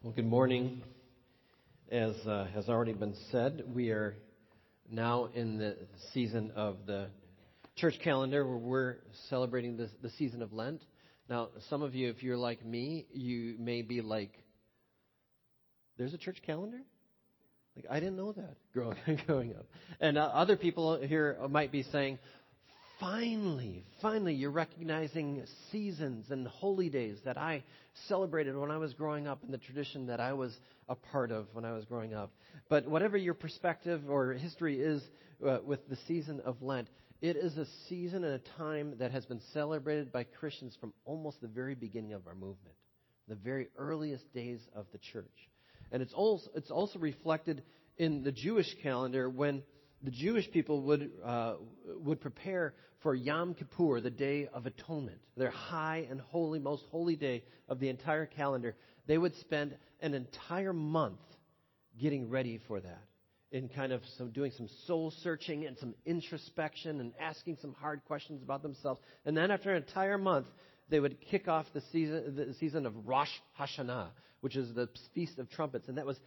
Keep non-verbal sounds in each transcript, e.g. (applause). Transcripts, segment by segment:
Well, good morning. As uh, has already been said, we are now in the season of the church calendar where we're celebrating the, the season of Lent. Now, some of you, if you're like me, you may be like, there's a church calendar? Like, I didn't know that (laughs) growing, growing up. And uh, other people here might be saying, finally, finally, you're recognizing seasons and holy days that I celebrated when I was growing up in the tradition that I was a part of when I was growing up. But whatever your perspective or history is uh, with the season of Lent, it is a season and a time that has been celebrated by Christians from almost the very beginning of our movement, the very earliest days of the church. And it's also, it's also reflected in the Jewish calendar when the Jewish people would, uh, would prepare for Yom Kippur, the Day of Atonement, their high and holy, most holy day of the entire calendar. They would spend an entire month getting ready for that, in kind of some, doing some soul searching and some introspection and asking some hard questions about themselves. And then after an entire month, they would kick off the season, the season of Rosh Hashanah, which is the Feast of Trumpets. And that was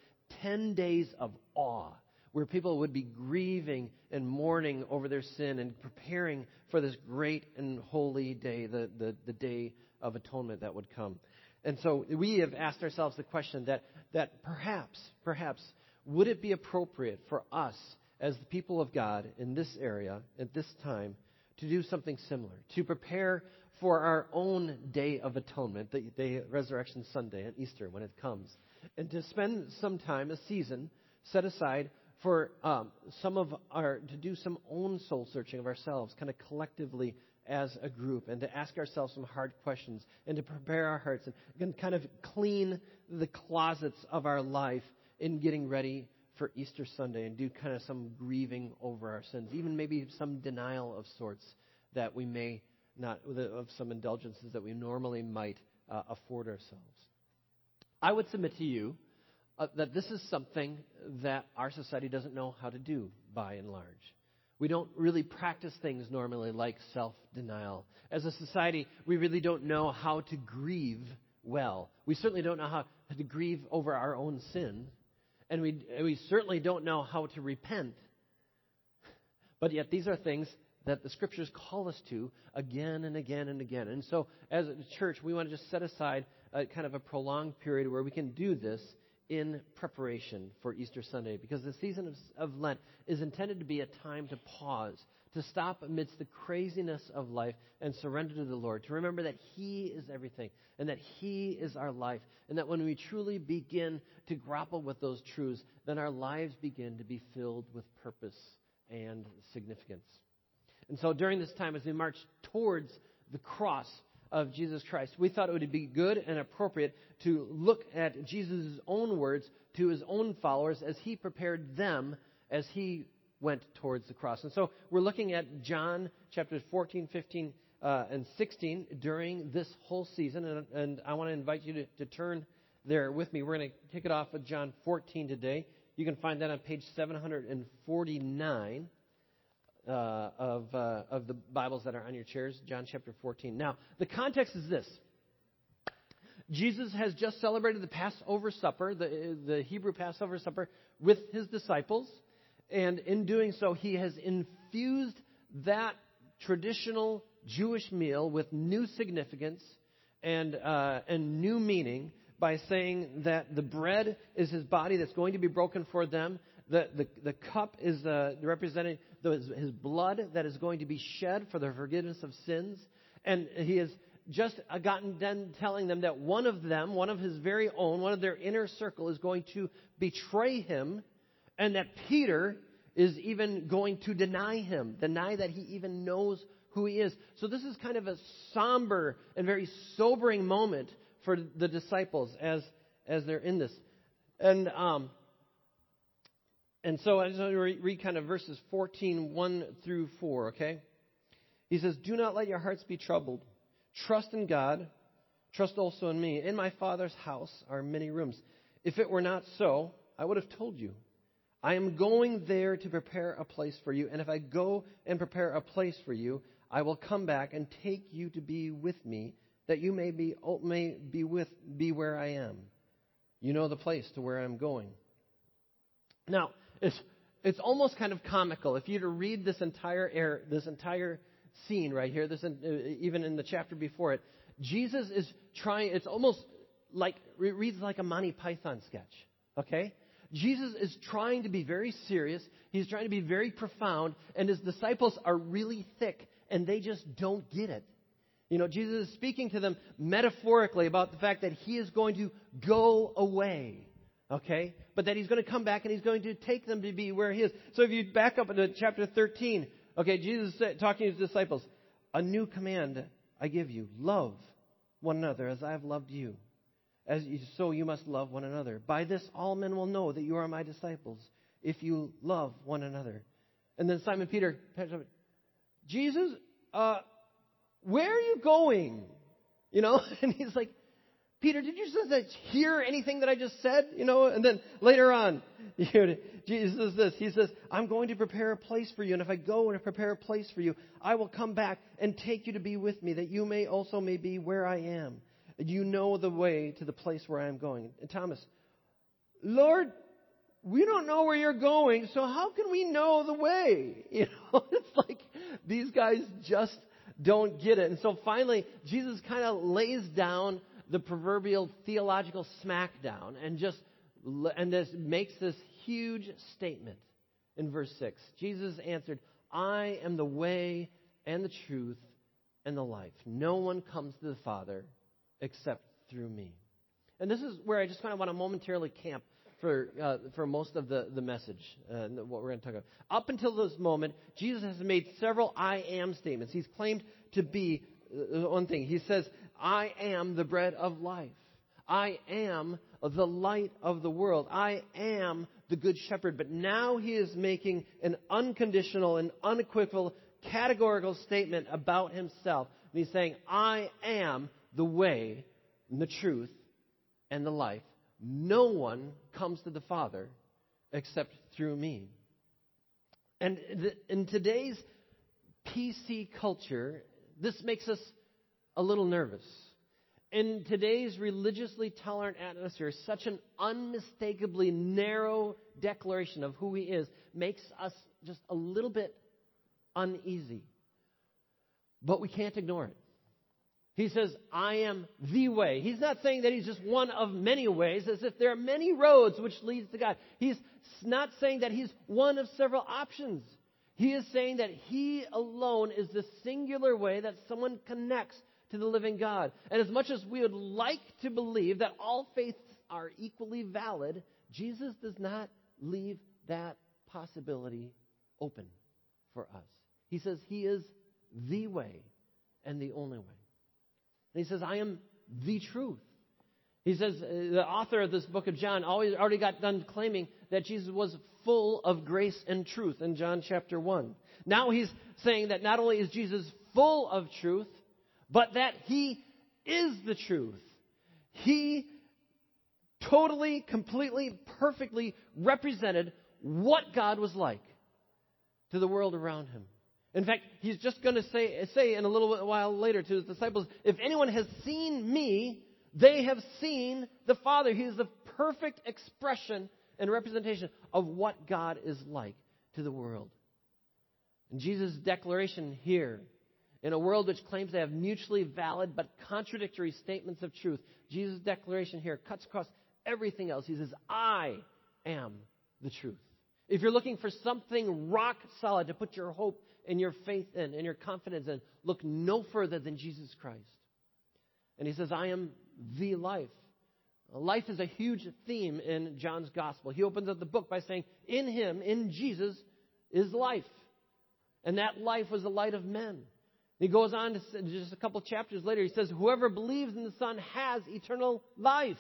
10 days of awe where people would be grieving and mourning over their sin and preparing for this great and holy day, the, the, the day of atonement that would come. And so we have asked ourselves the question that, that perhaps, perhaps, would it be appropriate for us as the people of God in this area, at this time, to do something similar, to prepare for our own day of atonement, the day Resurrection Sunday and Easter when it comes, and to spend some time, a season, set aside for um, some of our to do some own soul searching of ourselves, kind of collectively as a group, and to ask ourselves some hard questions, and to prepare our hearts, and kind of clean the closets of our life in getting ready for Easter Sunday, and do kind of some grieving over our sins, even maybe some denial of sorts that we may not of some indulgences that we normally might uh, afford ourselves. I would submit to you uh, that this is something that our society doesn't know how to do by and large. We don't really practice things normally like self denial. As a society, we really don't know how to grieve well. We certainly don't know how to grieve over our own sin. And we, we certainly don't know how to repent. But yet, these are things that the scriptures call us to again and again and again. And so, as a church, we want to just set aside a kind of a prolonged period where we can do this in preparation for Easter Sunday because the season of, of, Lent is intended to be a time to pause, to stop amidst the craziness of life and surrender to the Lord, to remember that He is everything and that He is our life, and that when we truly begin to grapple with those truths, then our lives begin to be filled with purpose and significance. And so during this time, as we march towards the cross, of Jesus Christ. We thought it would be good and appropriate to look at Jesus' own words to his own followers as he prepared them as he went towards the cross. And so we're looking at John chapters 14, 15, uh, and 16 during this whole season. And, and I want to invite you to, to turn there with me. We're going to kick it off with John 14 today. You can find that on page 749 uh, of, uh, of the Bibles that are on your chairs, John chapter 14. Now, the context is this Jesus has just celebrated the Passover supper, the, the Hebrew Passover supper, with his disciples. And in doing so, he has infused that traditional Jewish meal with new significance and, uh, and new meaning by saying that the bread is his body that's going to be broken for them. The, the, the cup is uh, representing his blood that is going to be shed for the forgiveness of sins. And he has just gotten done telling them that one of them, one of his very own, one of their inner circle, is going to betray him, and that Peter is even going to deny him, deny that he even knows who he is. So this is kind of a somber and very sobering moment for the disciples as as they're in this. And um, and so I just want to read kind of verses 14, 1 through 4, okay? He says, Do not let your hearts be troubled. Trust in God. Trust also in me. In my Father's house are many rooms. If it were not so, I would have told you. I am going there to prepare a place for you. And if I go and prepare a place for you, I will come back and take you to be with me, that you may be, oh, may be, with, be where I am. You know the place to where I'm going. Now, it's, it's almost kind of comical. If you to read this entire air, this entire scene right here, this, uh, even in the chapter before it, Jesus is trying, it's almost like, it reads like a Monty Python sketch. Okay? Jesus is trying to be very serious. He's trying to be very profound, and his disciples are really thick, and they just don't get it. You know, Jesus is speaking to them metaphorically about the fact that he is going to go away. Okay? But that he's going to come back and he's going to take them to be where he is. So if you back up into chapter 13, okay, Jesus said, talking to his disciples, a new command I give you love one another as I have loved you. As you, so you must love one another. By this all men will know that you are my disciples, if you love one another. And then Simon Peter, Jesus, uh, where are you going? You know, (laughs) and he's like, Peter, did you hear anything that I just said? You know, and then later on, (laughs) you know, Jesus says this. He says, I'm going to prepare a place for you, and if I go and prepare a place for you, I will come back and take you to be with me, that you may also may be where I am. And you know the way to the place where I am going. And Thomas, Lord, we don't know where you're going, so how can we know the way? (laughs) You know, (laughs) it's like these guys just don't get it. And so finally, Jesus kind of lays down the proverbial theological smackdown and just and this makes this huge statement in verse 6. Jesus answered, I am the way and the truth and the life. No one comes to the Father except through me. And this is where I just kind of want to momentarily camp for, uh, for most of the, the message, uh, what we're going to talk about. Up until this moment, Jesus has made several I am statements. He's claimed to be uh, one thing. He says, I am the bread of life. I am the light of the world. I am the good shepherd. But now he is making an unconditional and unequivocal categorical statement about himself. And he's saying, I am the way, and the truth, and the life. No one comes to the Father except through me. And in today's PC culture, this makes us a little nervous. In today's religiously tolerant atmosphere, such an unmistakably narrow declaration of who he is makes us just a little bit uneasy. But we can't ignore it. He says, I am the way. He's not saying that he's just one of many ways, as if there are many roads which leads to God. He's not saying that he's one of several options. He is saying that he alone is the singular way that someone connects to the living God. And as much as we would like to believe that all faiths are equally valid, Jesus does not leave that possibility open for us. He says he is the way and the only way. And he says, I am the truth. He says, uh, the author of this book of John always already got done claiming that Jesus was full of grace and truth in John chapter 1. Now he's saying that not only is Jesus full of truth, but that he is the truth. He totally, completely, perfectly represented what God was like to the world around him. In fact, he's just going to say, say in a little while later to his disciples, if anyone has seen me, they have seen the Father. He is the perfect expression and representation of what God is like to the world. And Jesus' declaration here, in a world which claims to have mutually valid but contradictory statements of truth, Jesus' declaration here cuts across everything else. He says, I am the truth. If you're looking for something rock solid to put your hope and your faith in and your confidence in, look no further than Jesus Christ. And he says, I am the life. Life is a huge theme in John's gospel. He opens up the book by saying, In him, in Jesus, is life. And that life was the light of men. He goes on to just a couple chapters later, he says, Whoever believes in the Son has eternal life.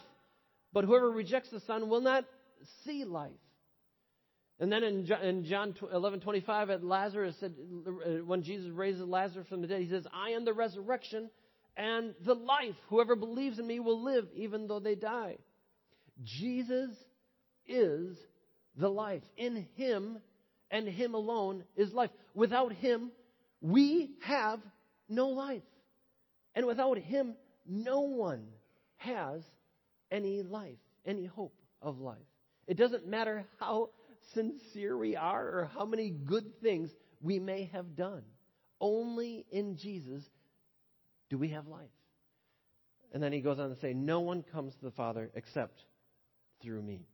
But whoever rejects the Son will not see life. And then in John 11 25, at Lazarus said, uh, when Jesus raises Lazarus from the dead, he says, I am the resurrection and the life. Whoever believes in me will live even though they die. Jesus is the life. In him and him alone is life. Without him, we have no life. And without him, no one has any life. any hope of life. It doesn't matter how sincere we are or how many good things we may have done. Only in Jesus do we have life. And then he goes on to say, No one comes to the Father except through me.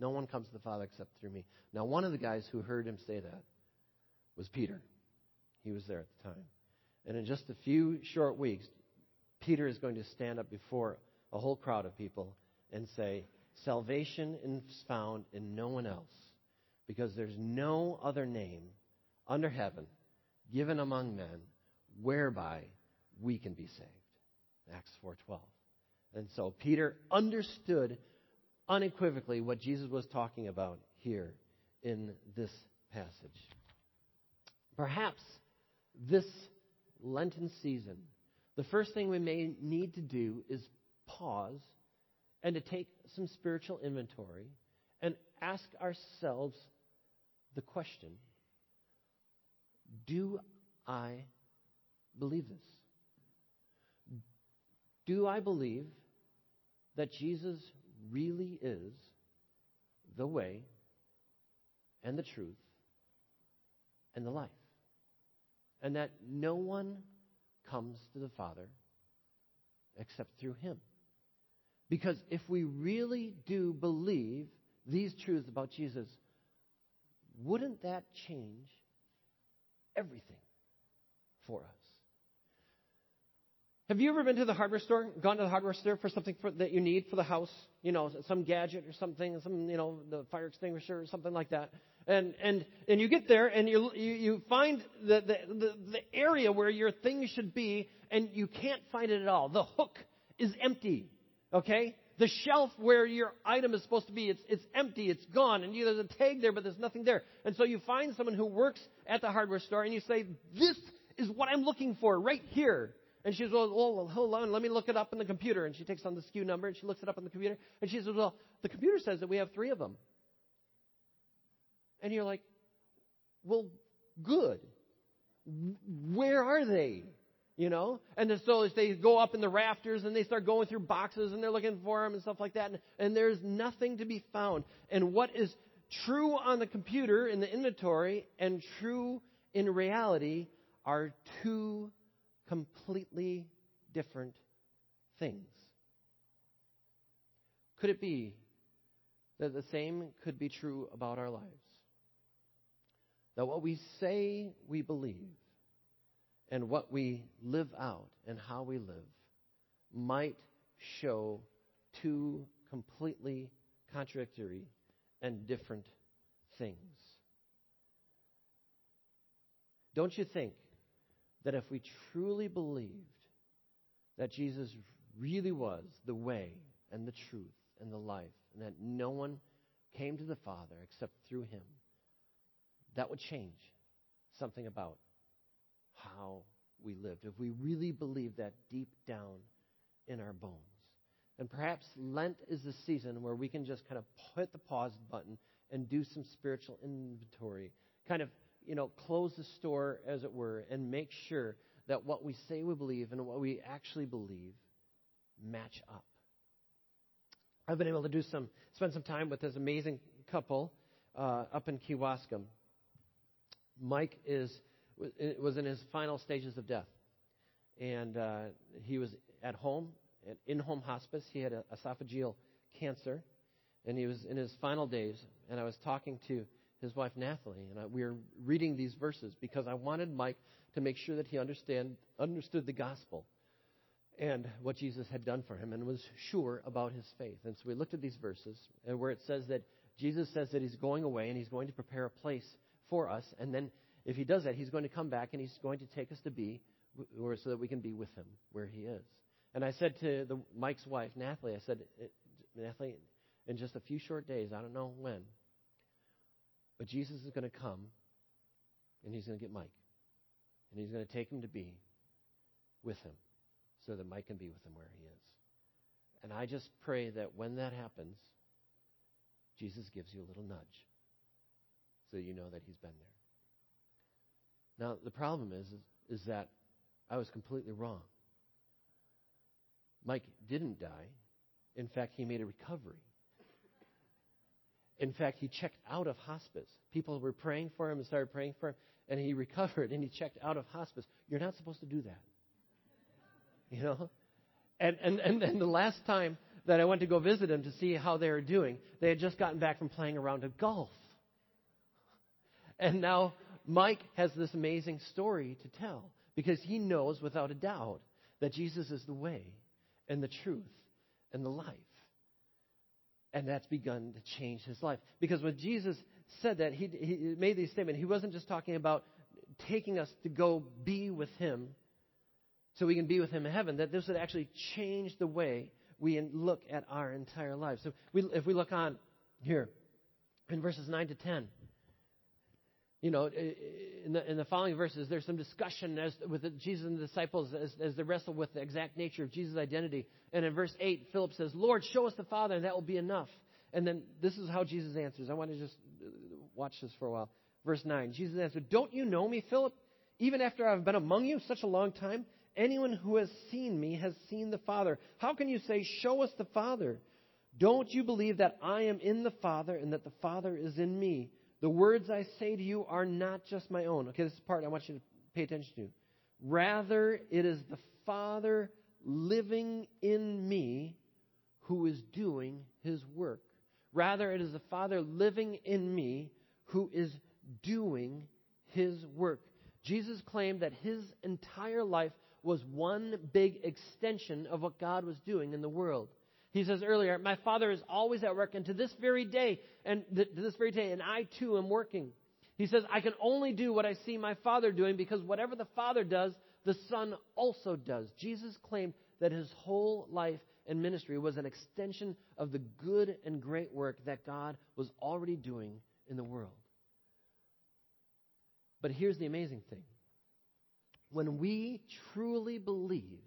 No one comes to the Father except through me. Now, one of the guys who heard him say that was Peter. He was there at the time. And in just a few short weeks, Peter is going to stand up before a whole crowd of people and say, Salvation is found in no one else, because there's no other name under heaven given among men whereby we can be saved. Acts 4:12. And so Peter understood unequivocally what Jesus was talking about here in this passage. Perhaps this Lenten season, the first thing we may need to do is pause and to take some spiritual inventory and ask ourselves the question Do I believe this? Do I believe that Jesus really is the way and the truth and the life? And that no one comes to the Father except through him. Because if we really do believe these truths about Jesus, wouldn't that change everything for us? Have you ever been to the hardware store, gone to the hardware store for something for, that you need for the house? You know, some gadget or something, some, you know, the fire extinguisher or something like that. And, and, and you get there and you, you, you find the, the, the, the area where your thing should be and you can't find it at all. The hook is empty. Okay? The shelf where your item is supposed to be, it's, it's empty, it's gone, and you, there's a tag there, but there's nothing there. And so you find someone who works at the hardware store and you say, This is what I'm looking for right here. And she says, well, well, hold on, let me look it up in the computer. And she takes on the SKU number and she looks it up on the computer. And she says, well, the computer says that we have three of them. And you're like, well, good. Where are they? You know? And so they go up in the rafters and they start going through boxes and they're looking for them and stuff like that. And, and there's nothing to be found. And what is true on the computer in the inventory and true in reality are two completely different things. Could it be that the same could be true about our lives? That what we say we believe and what we live out and how we live might show two completely contradictory and different things. Don't you think that if we truly believed that Jesus really was the way and the truth and the life, and that no one came to the Father except through him, that would change something about how we lived, if we really believe that deep down in our bones. And perhaps Lent is the season where we can just kind of hit the pause button and do some spiritual inventory, kind of, you know, close the store, as it were, and make sure that what we say we believe and what we actually believe match up. I've been able to do some, spend some time with this amazing couple uh, up in Kewaskum. Mike is was in his final stages of death. And uh, he was at home, at in-home hospice. He had a, esophageal cancer, and he was in his final days. And I was talking to his wife Nathalie, and I, we were reading these verses because I wanted Mike to make sure that he understand understood the gospel and what Jesus had done for him, and was sure about his faith. And so we looked at these verses, and where it says that Jesus says that he's going away and he's going to prepare a place for us, and then if he does that, he's going to come back and he's going to take us to be, or so that we can be with him where he is. And I said to the, Mike's wife, Nathalie, I said, eh, Nathalie, in just a few short days, I don't know when, but Jesus is going to come and he's going to get Mike. And he's going to take him to be with him so that Mike can be with him where he is. And I just pray that when that happens, Jesus gives you a little nudge so you know that he's been there. Now, the problem is, is, that I was completely wrong. Mike didn't die. In fact, he made a recovery. In fact, he checked out of hospice. People were praying for him and started praying for him, and he (laughs) recovered and he checked out of hospice. You're not supposed to do that. You know? And, and, and, and the last time that I went to go visit him to see how they were doing, they had just gotten back from playing around at golf. And now Mike has this amazing story to tell because he knows without a doubt that Jesus is the way and the truth and the life. And that's begun to change his life. Because when Jesus said that, he, he made these statements. He wasn't just talking about taking us to go be with him so we can be with him in heaven, that this would actually change the way we look at our entire lives. So we, if we look on here in verses 9 to 10, you know, in the, in the following verses, there's some discussion as, with Jesus and the disciples as, as they wrestle with the exact nature of Jesus' identity. And in verse 8, Philip says, Lord, show us the Father, and that will be enough. And then this is how Jesus answers. I want to just uh, watch this for a while. Verse 9 Jesus answered, Don't you know me, Philip? Even after I've been among you such a long time? Anyone who has seen me has seen the Father. How can you say, Show us the Father? Don't you believe that I am in the Father and that the Father is in me? The words I say to you are not just my own. Okay, this is part I want you to pay attention to. Rather, it is the Father living in me who is doing his work. Rather, it is the Father living in me who is doing his work. Jesus claimed that his entire life was one big extension of what God was doing in the world. He says earlier, My Father is always at work, and to this very day, and th- to this very day, and I too am working. He says, I can only do what I see my Father doing because whatever the Father does, the Son also does. Jesus claimed that his whole life and ministry was an extension of the good and great work that God was already doing in the world. But here's the amazing thing when we truly believe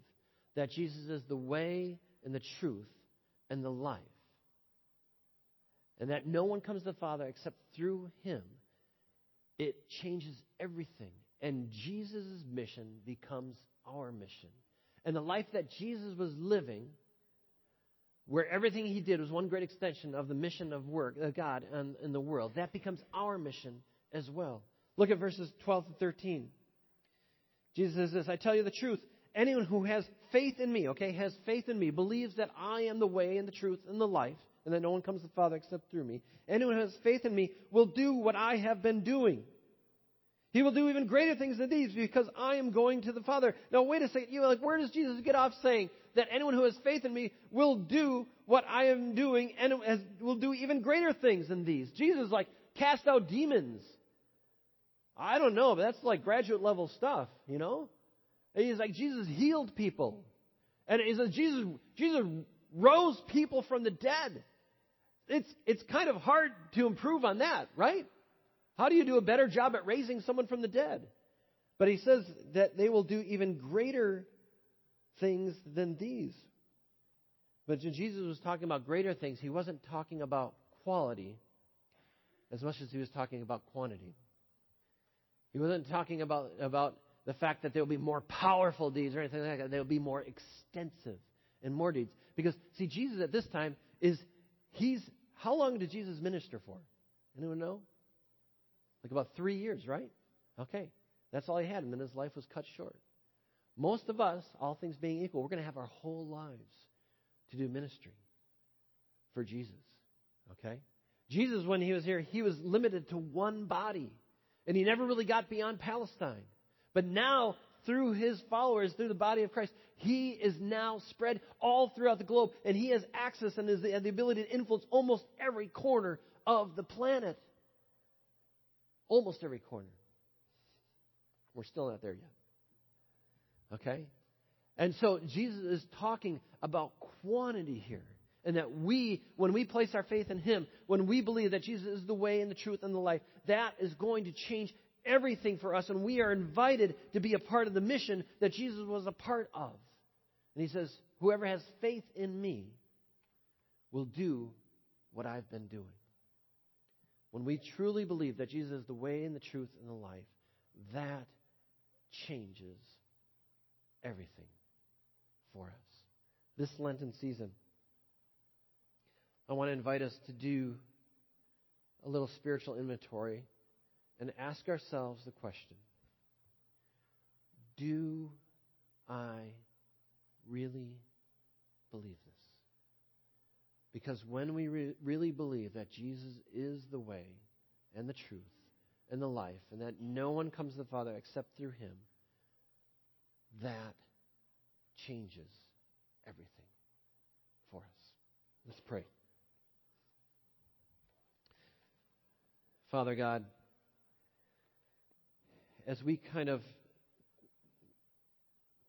that Jesus is the way and the truth and the life, and that no one comes to the Father except through Him, it changes everything. And Jesus' mission becomes our mission. And the life that Jesus was living, where everything he did was one great extension of the mission of work of God in, in the world, that becomes our mission as well. Look at verses 12 to 13. Jesus says this I tell you the truth. Anyone who has faith in me, okay, has faith in me, believes that I am the way and the truth and the life, and that no one comes to the Father except through me. Anyone who has faith in me will do what I have been doing. He will do even greater things than these because I am going to the Father. Now, wait a second. You're like, where does Jesus get off saying that anyone who has faith in me will do what I am doing and will do even greater things than these? Jesus, like, cast out demons. I don't know, but that's like graduate level stuff, you know? He's like, Jesus healed people. And he says, Jesus, Jesus rose people from the dead. It's, it's kind of hard to improve on that, right? How do you do a better job at raising someone from the dead? But he says that they will do even greater things than these. But when Jesus was talking about greater things, he wasn't talking about quality as much as he was talking about quantity. He wasn't talking about, about the fact that there will be more powerful deeds or anything like that. There will be more extensive and more deeds. Because, see, Jesus at this time is, he's, how long did Jesus minister for? Anyone know? Like about three years, right? Okay. That's all he had, and then his life was cut short. Most of us, all things being equal, we're going to have our whole lives to do ministry for Jesus. Okay? Jesus, when he was here, he was limited to one body. And he never really got beyond Palestine. But now, through his followers, through the body of Christ, he is now spread all throughout the globe. And he has access and has the, the ability to influence almost every corner of the planet. Almost every corner. We're still not there yet. Okay? And so Jesus is talking about quantity here. And that we, when we place our faith in Him, when we believe that Jesus is the way and the truth and the life, that is going to change everything for us. And we are invited to be a part of the mission that Jesus was a part of. And He says, Whoever has faith in me will do what I've been doing. When we truly believe that Jesus is the way and the truth and the life, that changes everything for us. This Lenten season, I want to invite us to do a little spiritual inventory and ask ourselves the question Do I really believe this? Because when we re- really believe that Jesus is the way and the truth and the life, and that no one comes to the Father except through him, that changes everything for us. Let's pray. Father God, as we kind of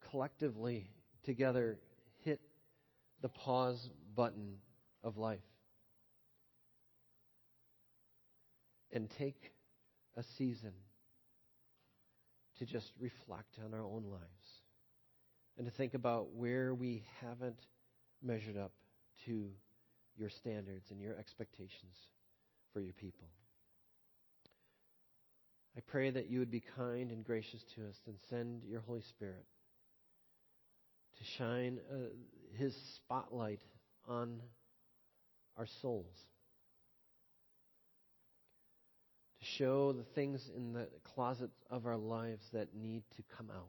collectively together hit the pause button of life and take a season to just reflect on our own lives and to think about where we haven't measured up to your standards and your expectations for your people. I pray that you would be kind and gracious to us and send your Holy Spirit to shine uh, his spotlight on our souls, to show the things in the closet of our lives that need to come out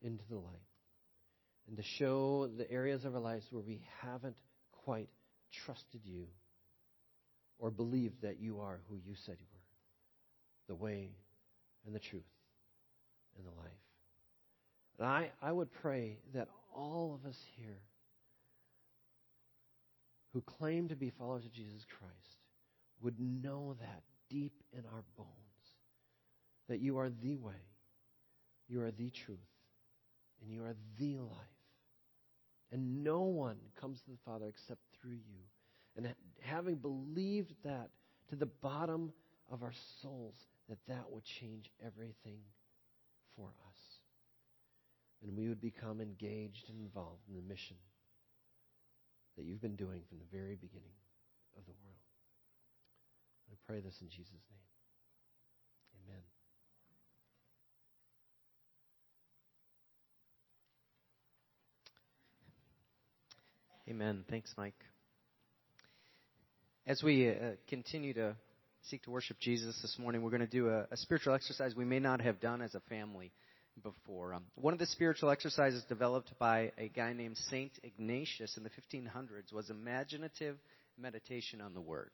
into the light, and to show the areas of our lives where we haven't quite trusted you or believed that you are who you said you were the way and the truth and the life. And I, I would pray that all of us here who claim to be followers of Jesus Christ would know that deep in our bones that you are the way, you are the truth, and you are the life. And no one comes to the Father except through you. And having believed that to the bottom of our souls, that that would change everything for us. And we would become engaged and involved in the mission that you've been doing from the very beginning of the world. I pray this in Jesus' name. Amen. Amen. Thanks, Mike. As we uh, continue to seek to worship Jesus this morning, we're going to do a, a spiritual exercise we may not have done as a family before. Um, one of the spiritual exercises developed by a guy named Saint Ignatius in the 1500s was imaginative meditation on the Word.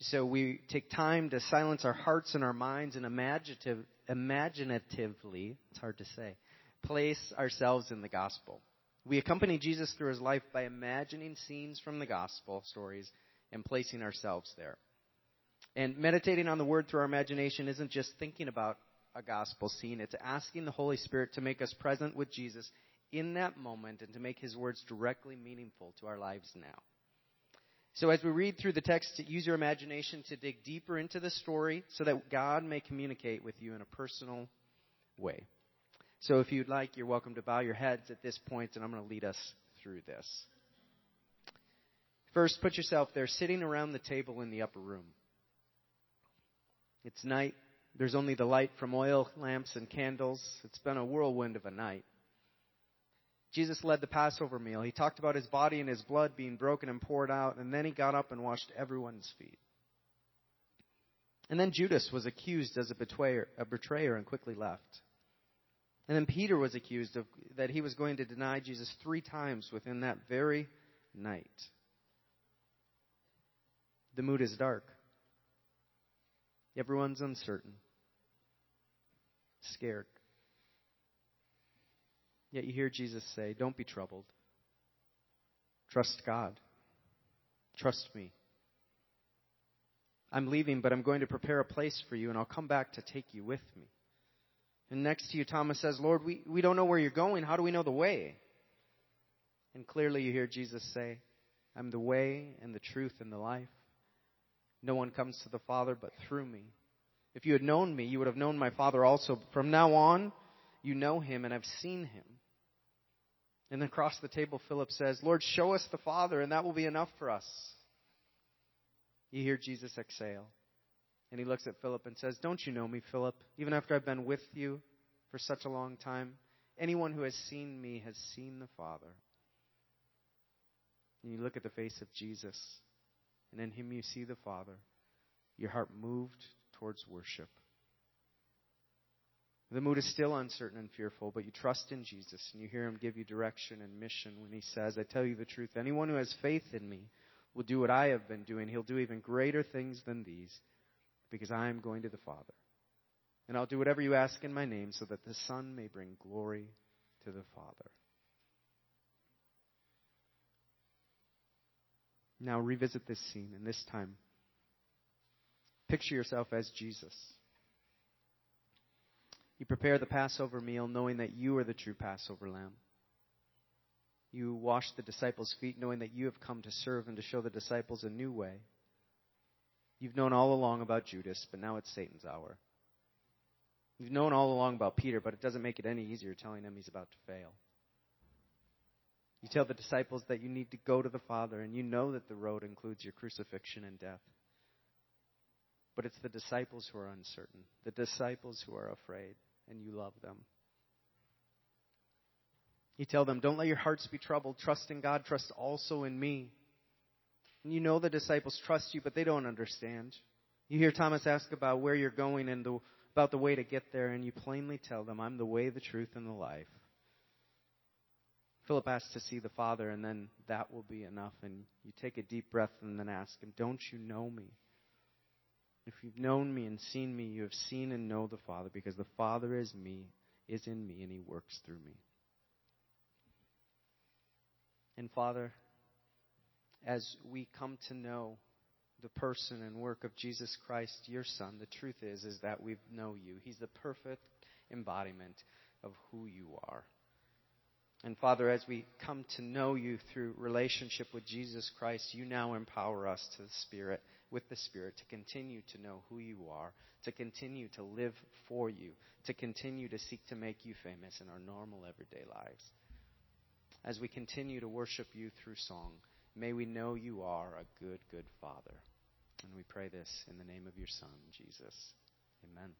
So we take time to silence our hearts and our minds and imaginative, imaginatively, it's hard to say, place ourselves in the gospel. We accompany Jesus through his life by imagining scenes from the gospel stories and placing ourselves there. And meditating on the word through our imagination isn't just thinking about a gospel scene, it's asking the Holy Spirit to make us present with Jesus in that moment and to make his words directly meaningful to our lives now. So, as we read through the text, use your imagination to dig deeper into the story so that God may communicate with you in a personal way. So, if you'd like, you're welcome to bow your heads at this point, and I'm going to lead us through this. First, put yourself there sitting around the table in the upper room. It's night. There's only the light from oil lamps and candles. It's been a whirlwind of a night. Jesus led the Passover meal. He talked about his body and his blood being broken and poured out, and then he got up and washed everyone's feet. And then Judas was accused as a betrayer, a betrayer and quickly left. And then Peter was accused of that he was going to deny Jesus three times within that very night. The mood is dark. Everyone's uncertain, scared. Yet you hear Jesus say, Don't be troubled. Trust God. Trust me. I'm leaving, but I'm going to prepare a place for you, and I'll come back to take you with me. And next to you, Thomas says, Lord, we, we don't know where you're going. How do we know the way? And clearly you hear Jesus say, I'm the way and the truth and the life. No one comes to the Father but through me. If you had known me, you would have known my Father also. From now on, you know him and have seen him. And then across the table, Philip says, Lord, show us the Father, and that will be enough for us. You hear Jesus exhale. And he looks at Philip and says, Don't you know me, Philip? Even after I've been with you for such a long time, anyone who has seen me has seen the Father. and you look at the face of Jesus, and in him you see the Father, your heart moved towards worship. The mood is still uncertain and fearful, but you trust in Jesus and you hear him give you direction and mission when he says, I tell you the truth, anyone who has faith in me will do what I have been doing. He'll do even greater things than these because I am going to the Father. And I'll do whatever you ask in my name so that the Son may bring glory to the Father. Now revisit this scene, and this time, picture yourself as Jesus. You prepare the Passover meal knowing that you are the true Passover lamb. You wash the disciples' feet knowing that you have come to serve and to show the disciples a new way. You've known all along about Judas, but now it's Satan's hour. You've known all along about Peter, but it doesn't make it any easier telling him he's about to fail. You tell the disciples that you need to go to the Father, and you know that the road includes your crucifixion and death. But it's the disciples who are uncertain, the disciples who are afraid, and you love them. You tell them, Don't let your hearts be troubled. Trust in God. Trust also in me. And you know the disciples trust you, but they don't understand. You hear Thomas ask about where you're going and the, about the way to get there, and you plainly tell them, I'm the way, the truth, and the life. Philip asks to see the Father, and then that will be enough. And you take a deep breath and then ask him, Don't you know me? If you've known me and seen me, you have seen and know the Father, because the Father is me, is in me, and he works through me. And Father, as we come to know the person and work of Jesus Christ, your Son, the truth is is that we know you. He's the perfect embodiment of who you are. And Father, as we come to know you through relationship with Jesus Christ, you now empower us to the Spirit, with the Spirit, to continue to know who you are, to continue to live for you, to continue to seek to make you famous in our normal everyday lives. As we continue to worship you through song, may we know you are a good, good Father. And we pray this in the name of your Son, Jesus. Amen.